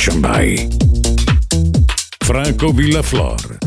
Selection by Franco Villaflor.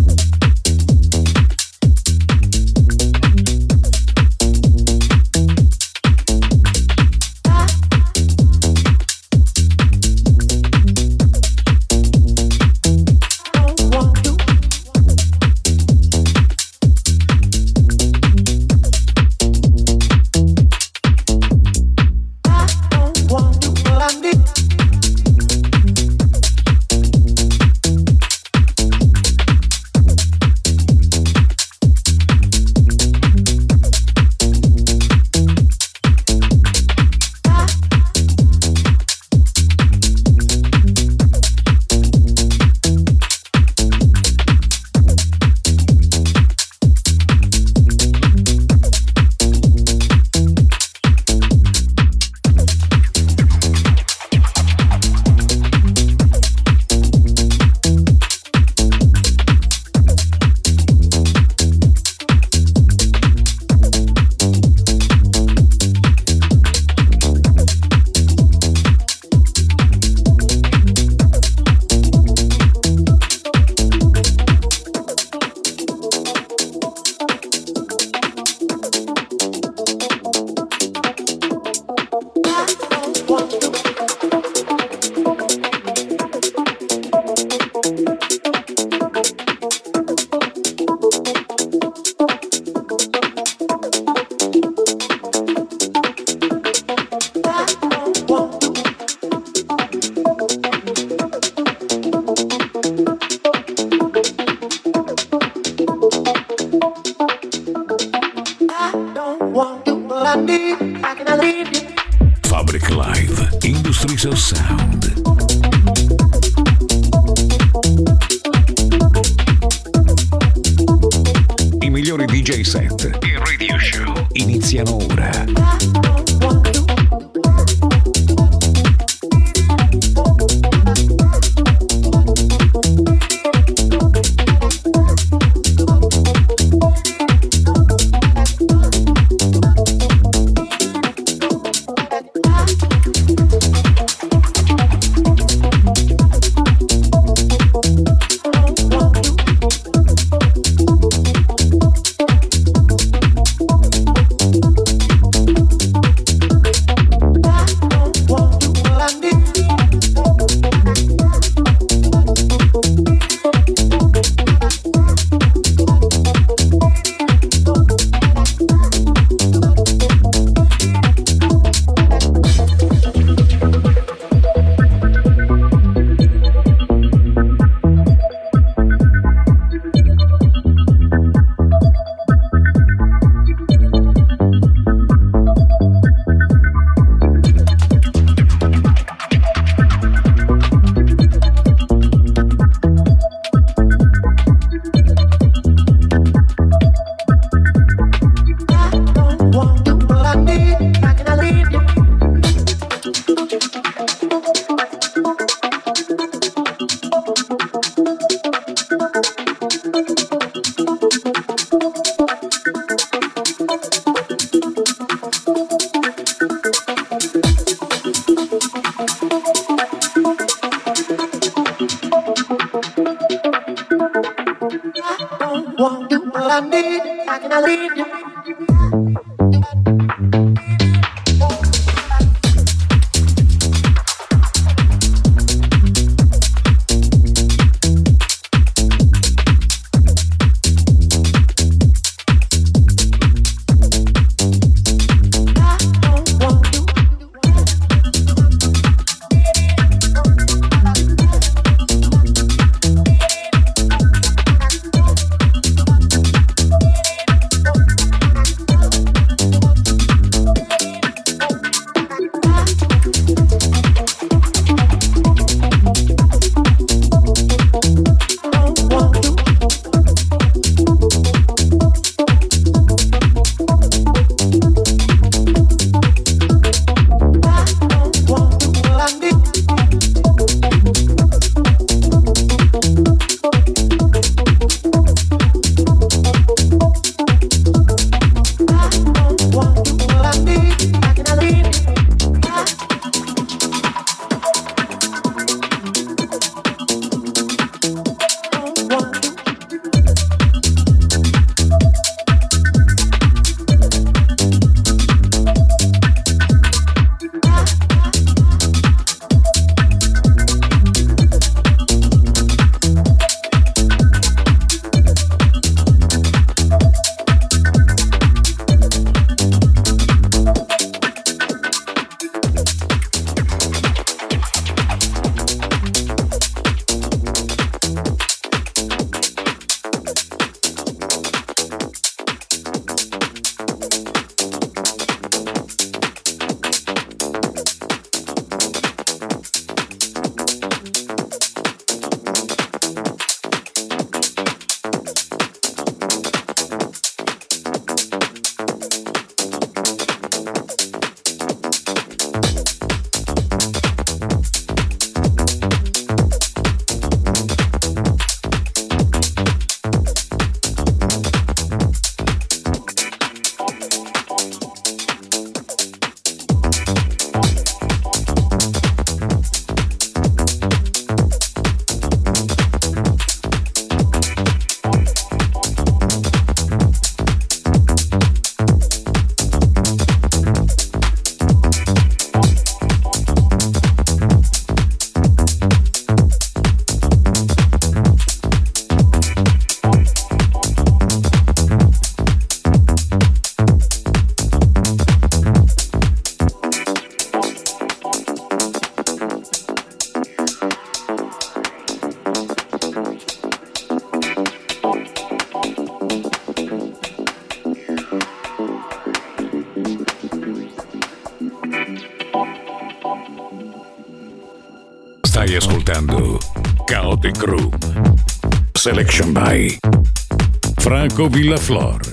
Franco Villaflor.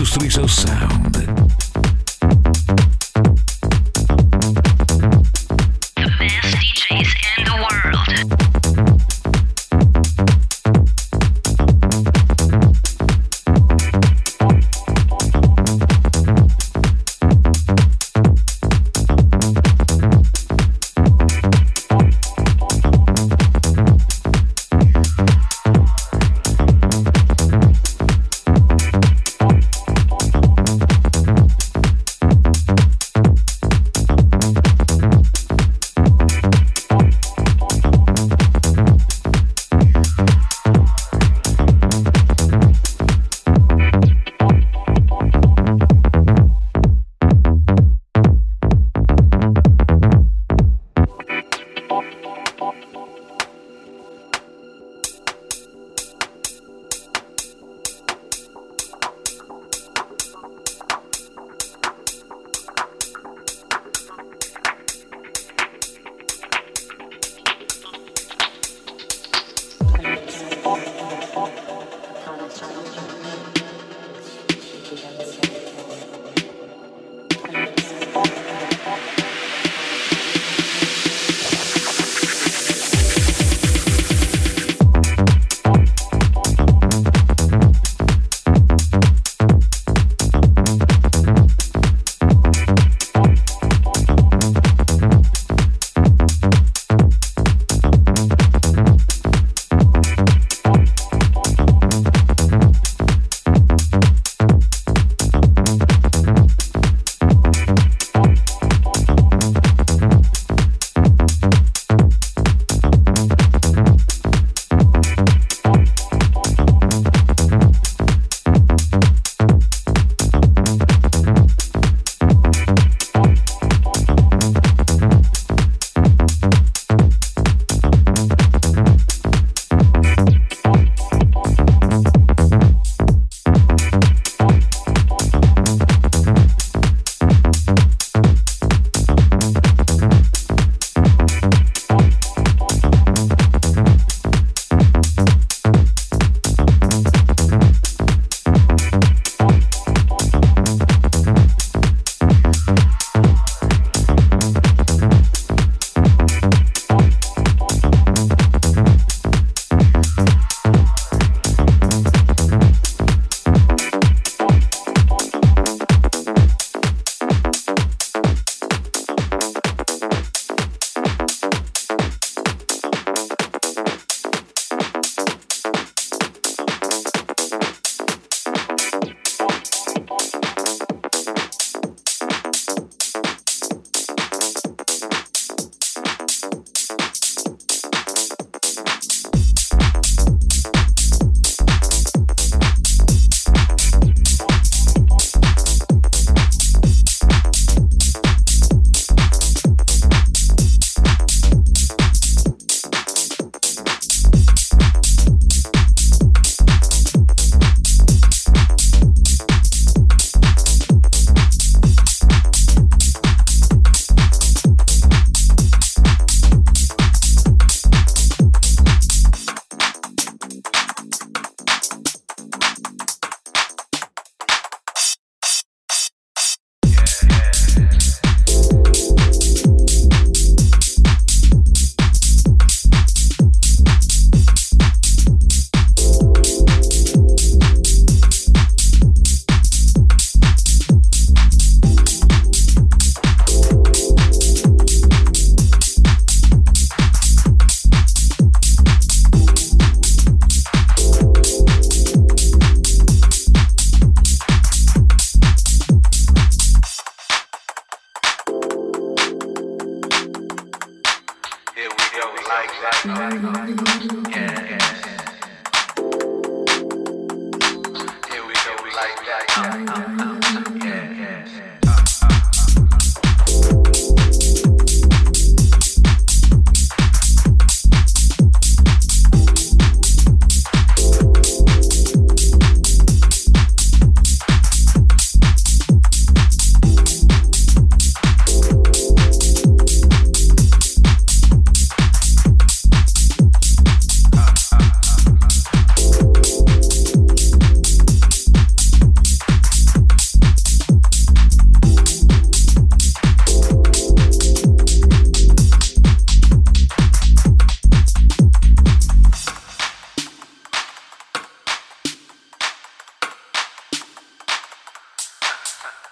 Industries of Sound.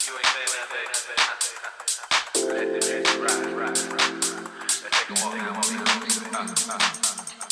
Stai ascoltando Kaotik Room.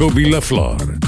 Franco Villaflor.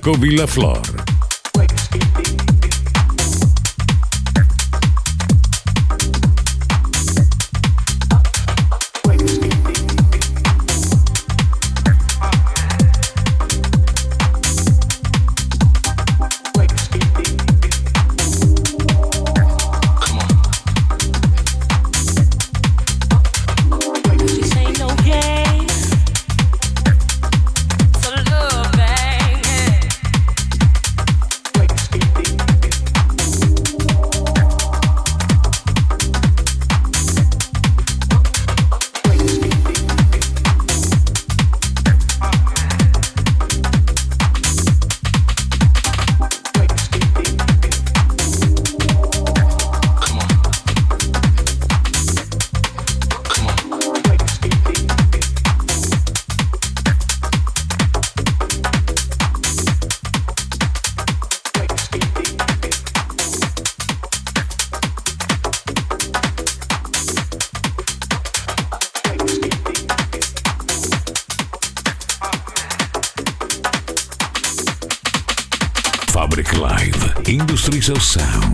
Franco Villaflor. Industries Sound.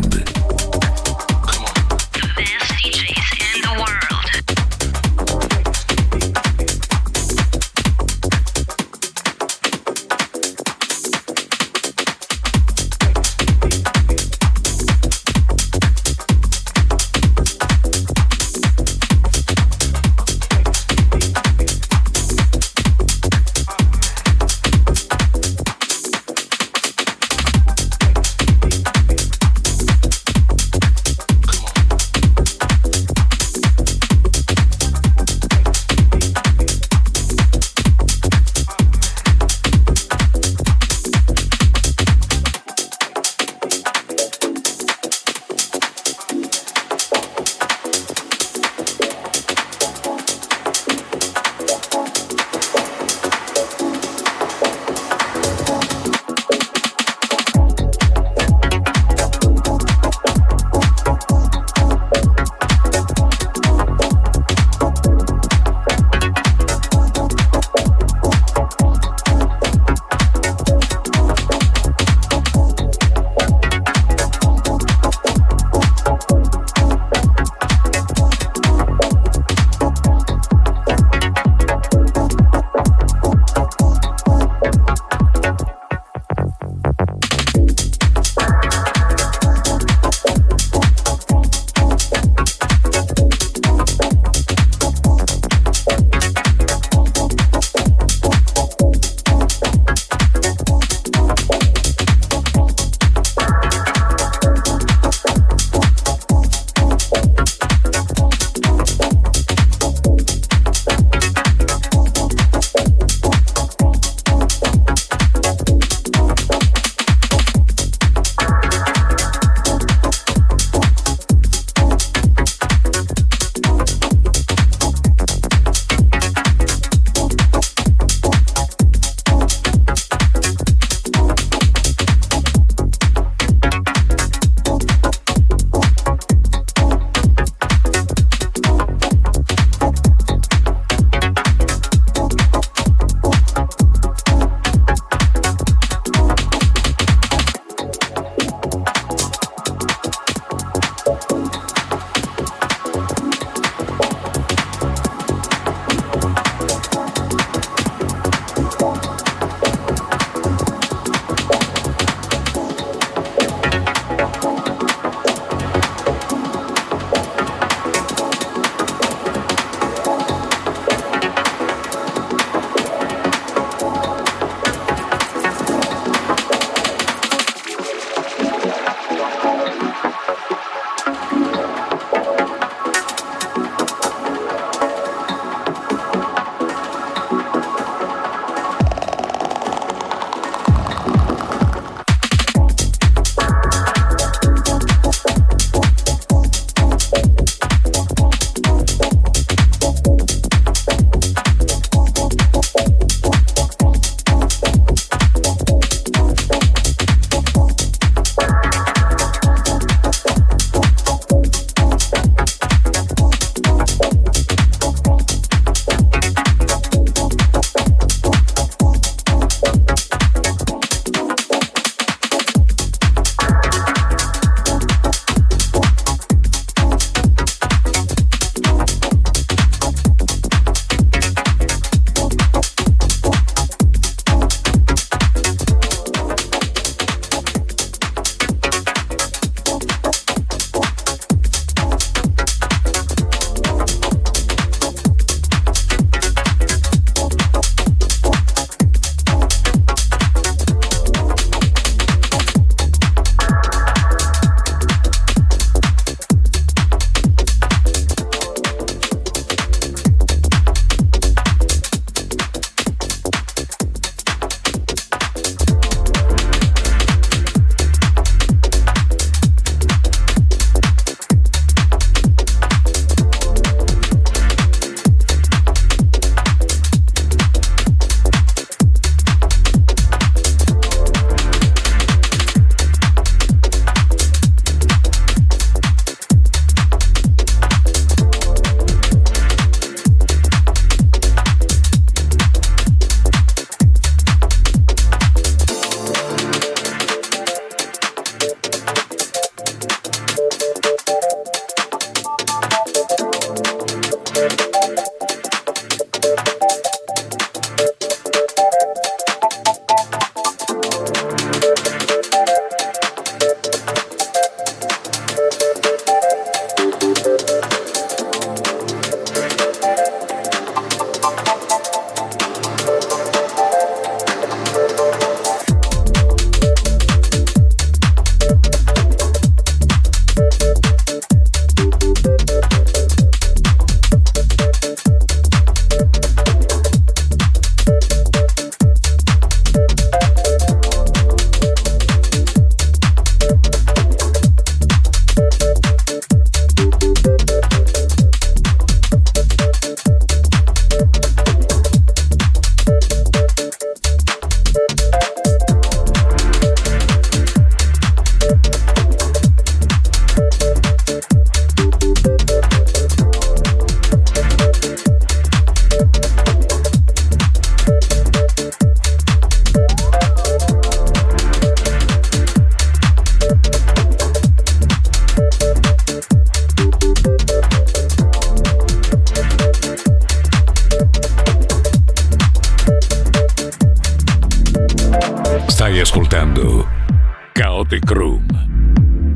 Kaotik Room.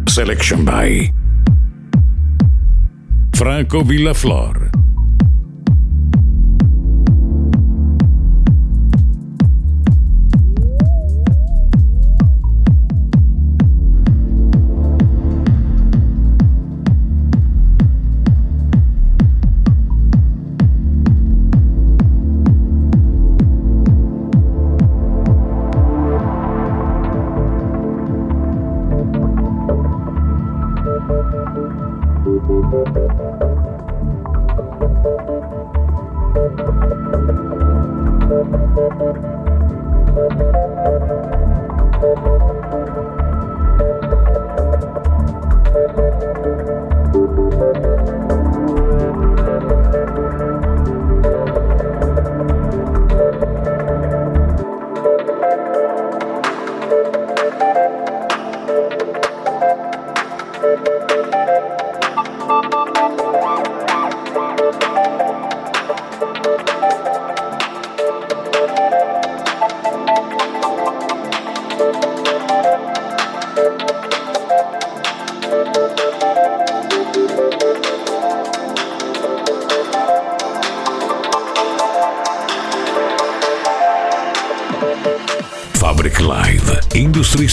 Selection by Franco Villaflor.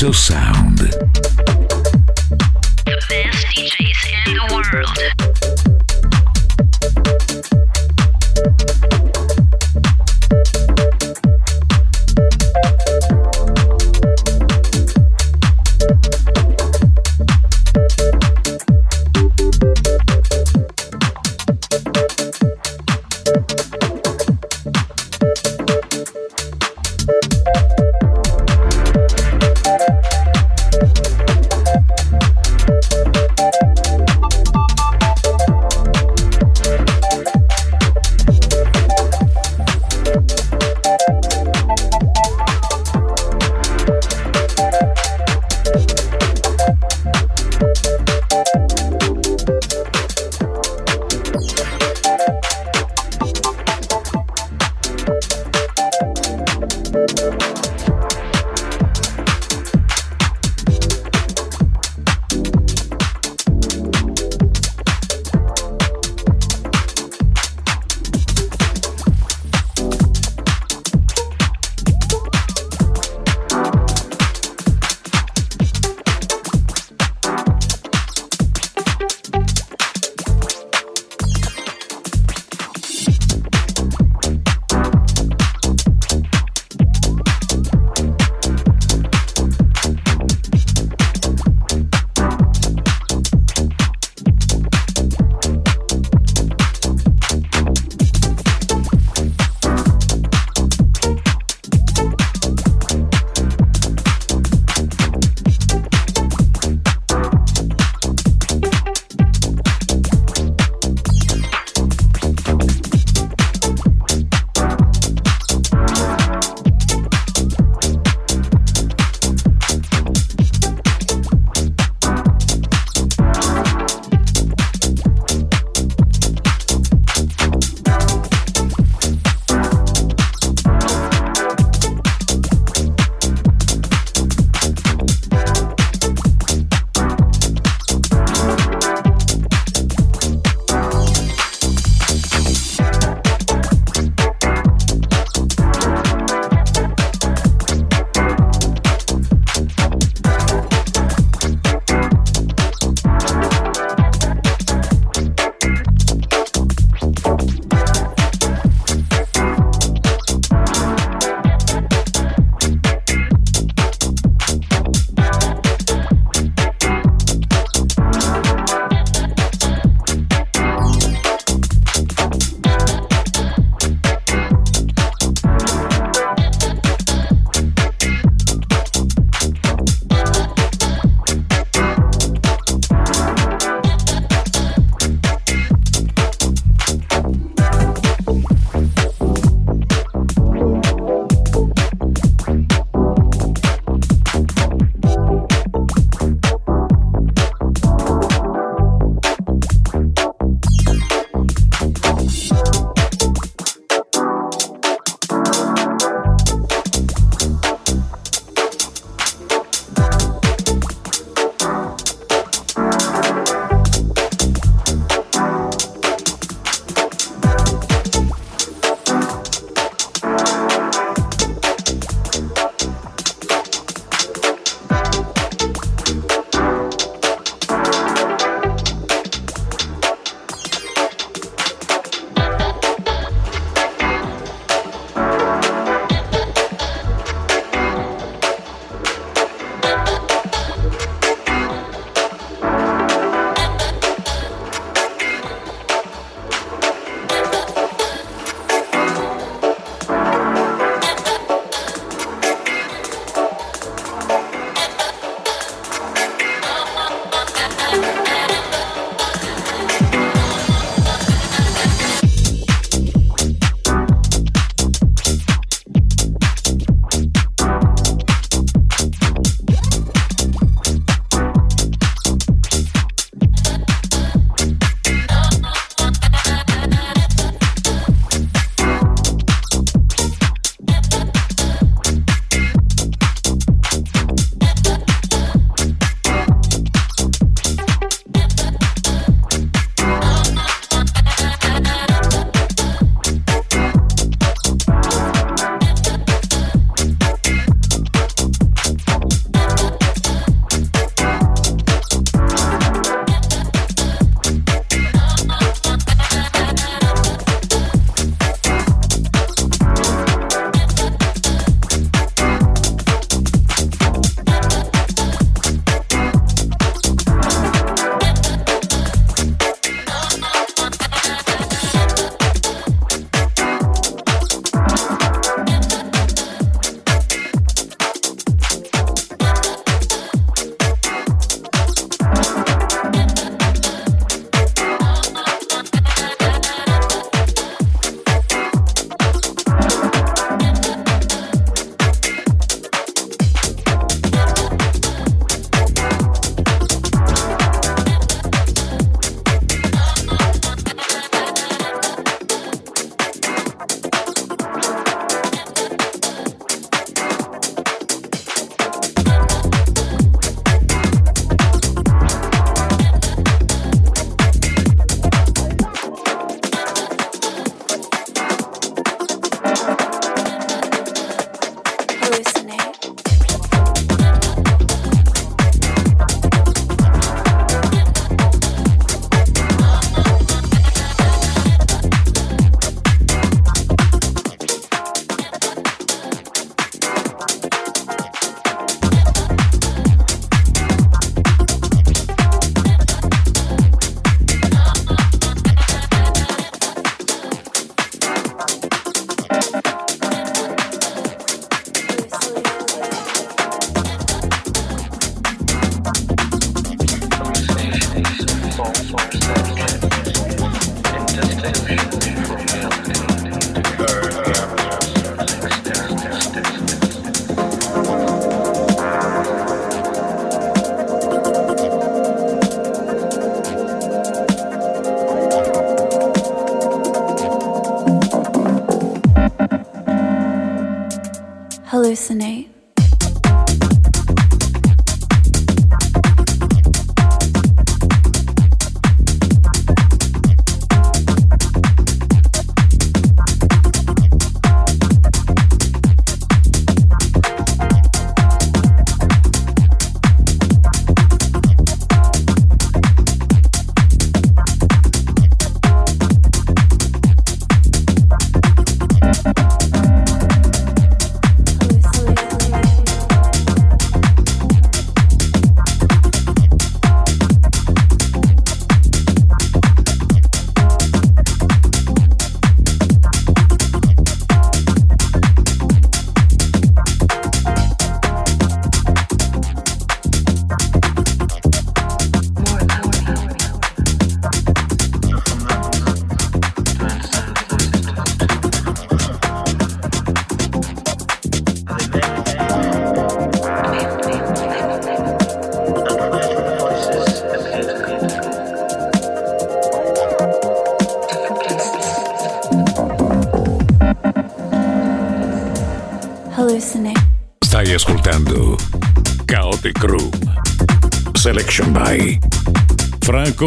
Of Sound.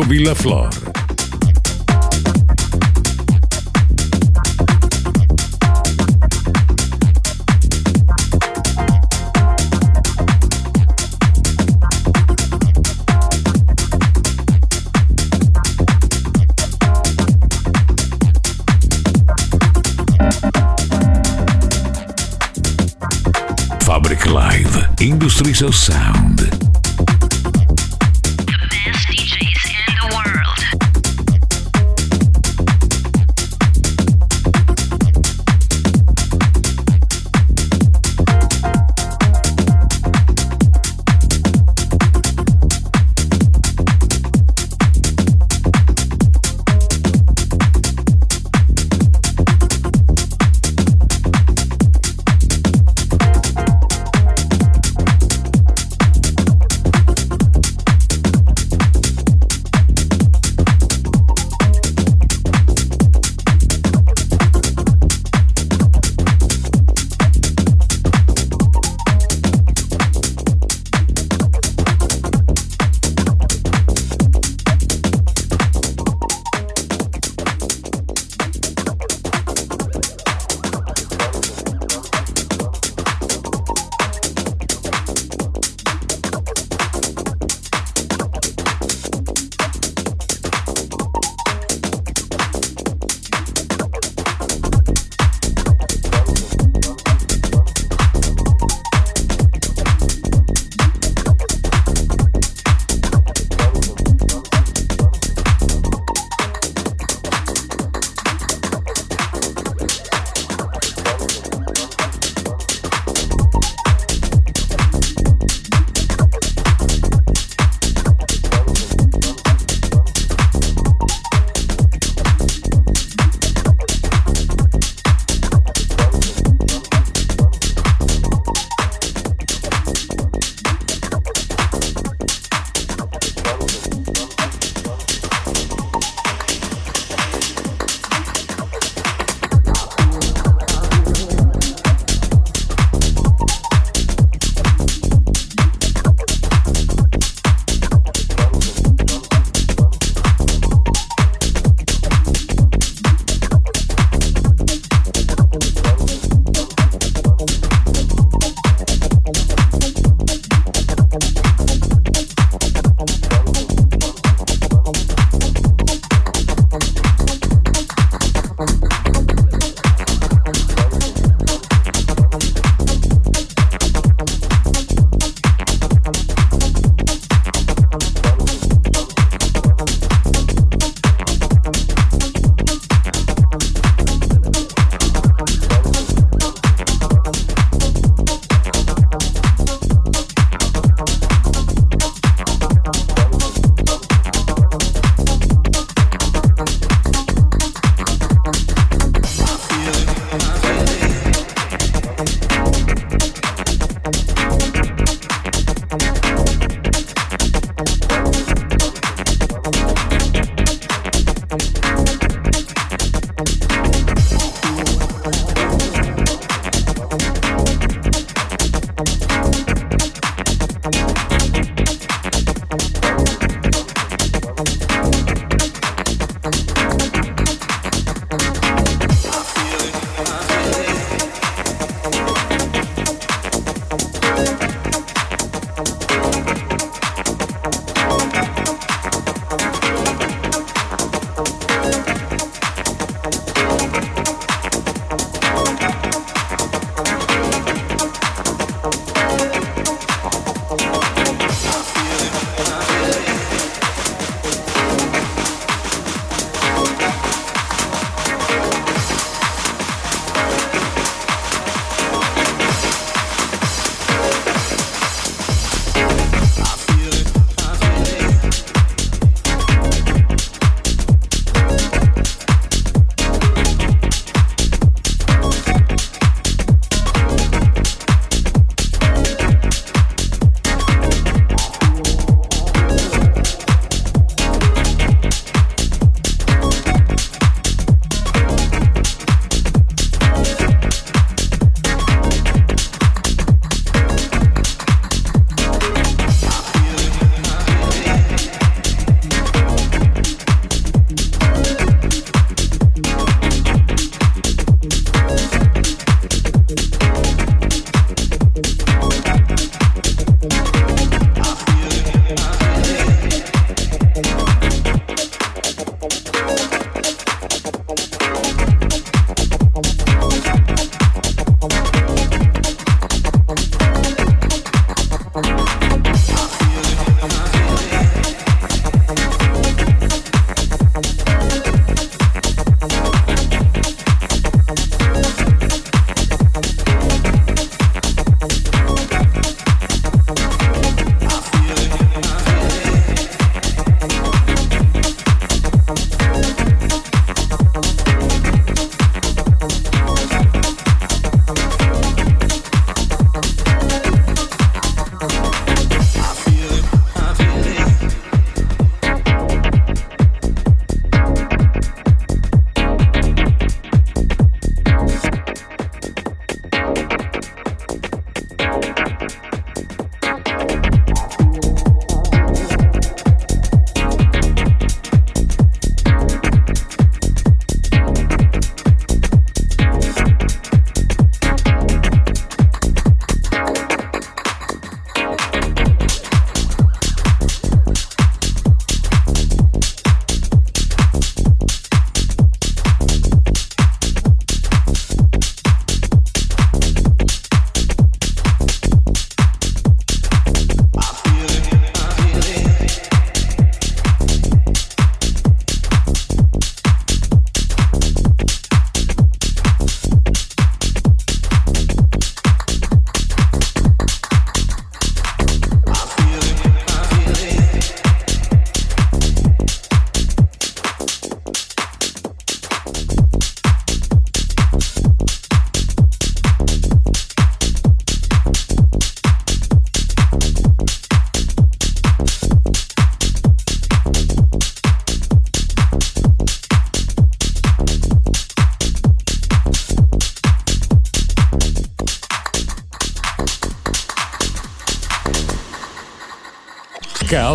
Franco Villaflor.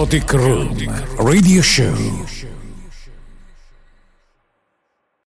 Kaotik Room Radio Show.